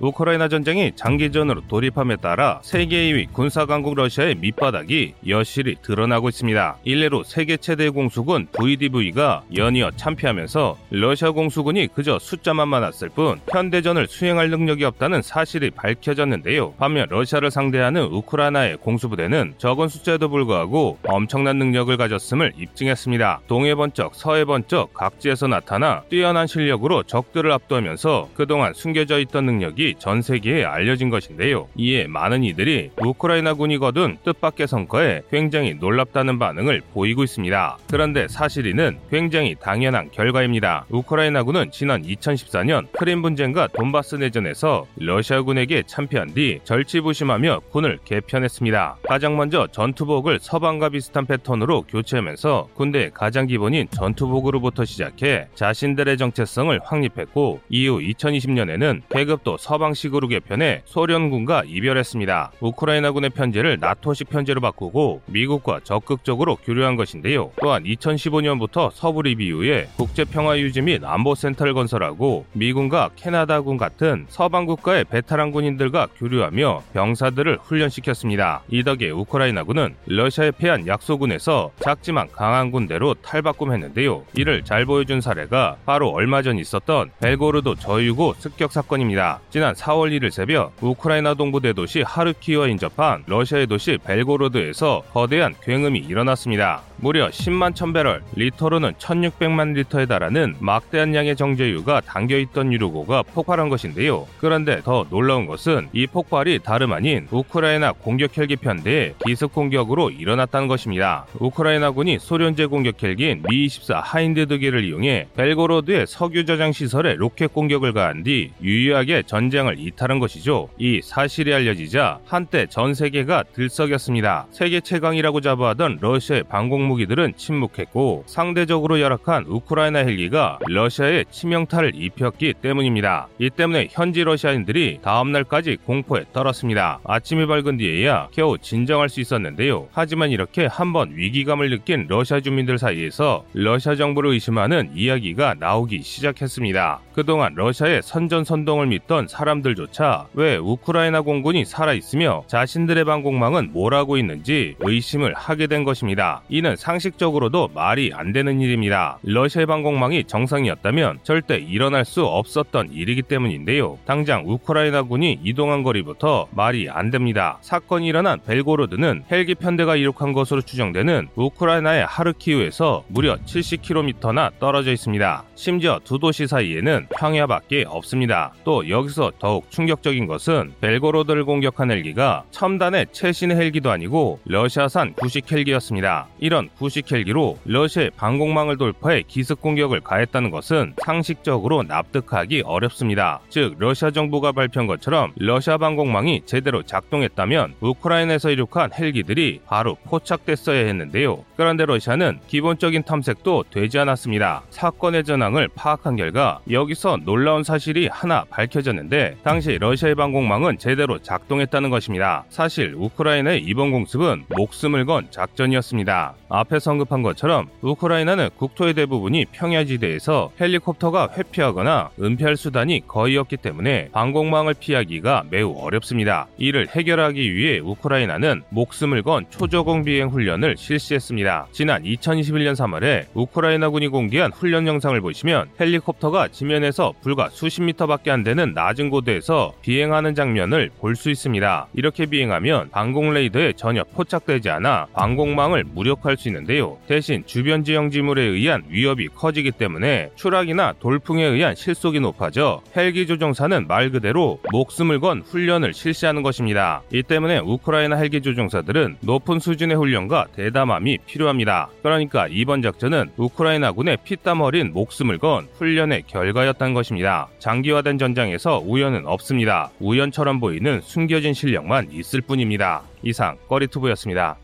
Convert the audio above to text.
우크라이나 전쟁이 장기전으로 돌입함에 따라 세계 2위 군사강국 러시아의 밑바닥이 여실히 드러나고 있습니다. 일례로 세계 최대 공수군 VDV가 연이어 참패하면서 러시아 공수군이 그저 숫자만 많았을 뿐 현대전을 수행할 능력이 없다는 사실이 밝혀졌는데요. 반면 러시아를 상대하는 우크라이나의 공수부대는 적은 숫자에도 불구하고 엄청난 능력을 가졌음을 입증했습니다. 동해 번쩍 서해 번쩍 각지에서 나타나 뛰어난 실력으로 적들을 압도하면서 그동안 숨겨져 있던 능력이 전 세계에 알려진 것인데요. 이에 많은 이들이 우크라이나군이 거둔 뜻밖의 성과에 굉장히 놀랍다는 반응을 보이고 있습니다. 그런데 사실 이는 굉장히 당연한 결과입니다. 우크라이나군은 지난 2014년 크림 분쟁과 돈바스 내전에서 러시아군에게 참패한 뒤 절치부심하며 군을 개편했습니다. 가장 먼저 전투복을 서방과 비슷한 패턴으로 교체하면서 군대의 가장 기본인 전투복으로부터 시작해 자신들의 정체성을 확립했고 이후 2020년에는 계급도 서 방식으로 개편해 소련군과 이별했습니다. 우크라이나군의 편제를 나토식 편제로 바꾸고 미국과 적극적으로 교류한 것인데요. 또한 2015년부터 서부 리비우에 국제평화유지 및 안보센터를 건설하고 미군과 캐나다군 같은 서방 국가의 베테랑 군인들과 교류하며 병사들을 훈련시켰습니다. 이 덕에 우크라이나군은 러시아에 패한 약소군에서 작지만 강한 군대로 탈바꿈했는데요. 이를 잘 보여준 사례가 바로 얼마 전 있었던 벨고로드 저유고 습격 사건입니다. 지난 4월 1일 새벽 우크라이나 동부 대도시 하르키우와 인접한 러시아의 도시 벨고로드에서 거대한 굉음이 일어났습니다. 무려 10만 1000배럴, 리터로는 1600만 리터에 달하는 막대한 양의 정제유가 담겨 있던 유류고가 폭발한 것인데요. 그런데 더 놀라운 것은 이 폭발이 다름 아닌 우크라이나 공격 헬기 편대의 기습 공격으로 일어났다는 것입니다. 우크라이나군이 소련제 공격 헬기인 미-24 하인드 두 기를 이용해 벨고로드의 석유 저장 시설에 로켓 공격을 가한 뒤 유유하게 전장을 이탈한 것이죠. 이 사실이 알려지자 한때 전 세계가 들썩였습니다. 세계 최강이라고 자부하던 러시아의 방공 무기들은 침묵했고 상대적으로 열악한 우크라이나 헬기가 러시아에 치명타를 입혔기 때문입니다. 이 때문에 현지 러시아인들이 다음날까지 공포에 떨었습니다. 아침이 밝은 뒤에야 겨우 진정할 수 있었는데요. 하지만 이렇게 한번 위기감을 느낀 러시아 주민들 사이에서 러시아 정부를 의심하는 이야기가 나오기 시작했습니다. 그동안 러시아의 선전선동을 믿던 사람 들조차 왜 우크라이나 공군이 살아있으며 자신들의 방공망은 뭘 하고 있는지 의심을 하게 된 것입니다. 이는 상식적으로도 말이 안 되는 일입니다. 러시아의 방공망이 정상이었다면 절대 일어날 수 없었던 일이기 때문인데요. 당장 우크라이나 군이 이동한 거리부터 말이 안 됩니다. 사건이 일어난 벨고로드는 헬기 편대가 이륙한 것으로 추정되는 우크라이나의 하르키우에서 무려 70km나 떨어져 있습니다. 심지어 두 도시 사이에는 평야밖에 없습니다. 또 여기서 더욱 충격적인 것은 벨고로드를 공격한 헬기가 첨단의 최신의 헬기도 아니고 러시아산 구식 헬기였습니다. 이런 구식 헬기로 러시아의 방공망을 돌파해 기습 공격을 가했다는 것은 상식적으로 납득하기 어렵습니다. 즉 러시아 정부가 발표한 것처럼 러시아 방공망이 제대로 작동했다면 우크라이나에서 이륙한 헬기들이 바로 포착됐어야 했는데요. 그런데 러시아는 기본적인 탐색도 되지 않았습니다. 사건의 전황을 파악한 결과 여기서 놀라운 사실이 하나 밝혀졌는데 당시 러시아의 방공망은 제대로 작동했다는 것입니다. 사실 우크라이나의 이번 공습은 목숨을 건 작전이었습니다. 앞에서 언급한 것처럼 우크라이나는 국토의 대부분이 평야지대에서 헬리콥터가 회피하거나 은폐할 수단이 거의 없기 때문에 방공망을 피하기가 매우 어렵습니다. 이를 해결하기 위해 우크라이나는 목숨을 건 초저공 비행 훈련을 실시했습니다. 지난 2021년 3월에 우크라이나군이 공개한 훈련 영상을 보시면 헬리콥터가 지면에서 불과 수십 미터밖에 안 되는 낮은 고도에서 비행하는 장면을 볼 수 있습니다. 이렇게 비행하면 방공 레이더에 전혀 포착되지 않아 방공망을 무력화할 수 있는데요. 대신 주변 지형 지물에 의한 위협이 커지기 때문에 추락이나 돌풍에 의한 실속이 높아져 헬기 조종사는 말 그대로 목숨을 건 훈련을 실시하는 것입니다. 이 때문에 우크라이나 헬기 조종사들은 높은 수준의 훈련과 대담함이 필요합니다. 그러니까 이번 작전은 우크라이나군의 피땀 어린 목숨을 건 훈련의 결과였다는 것입니다. 장기화된 전장에서 우연은 없습니다. 우연처럼 보이는 숨겨진 실력만 있을 뿐입니다. 이상 꺼리투브였습니다.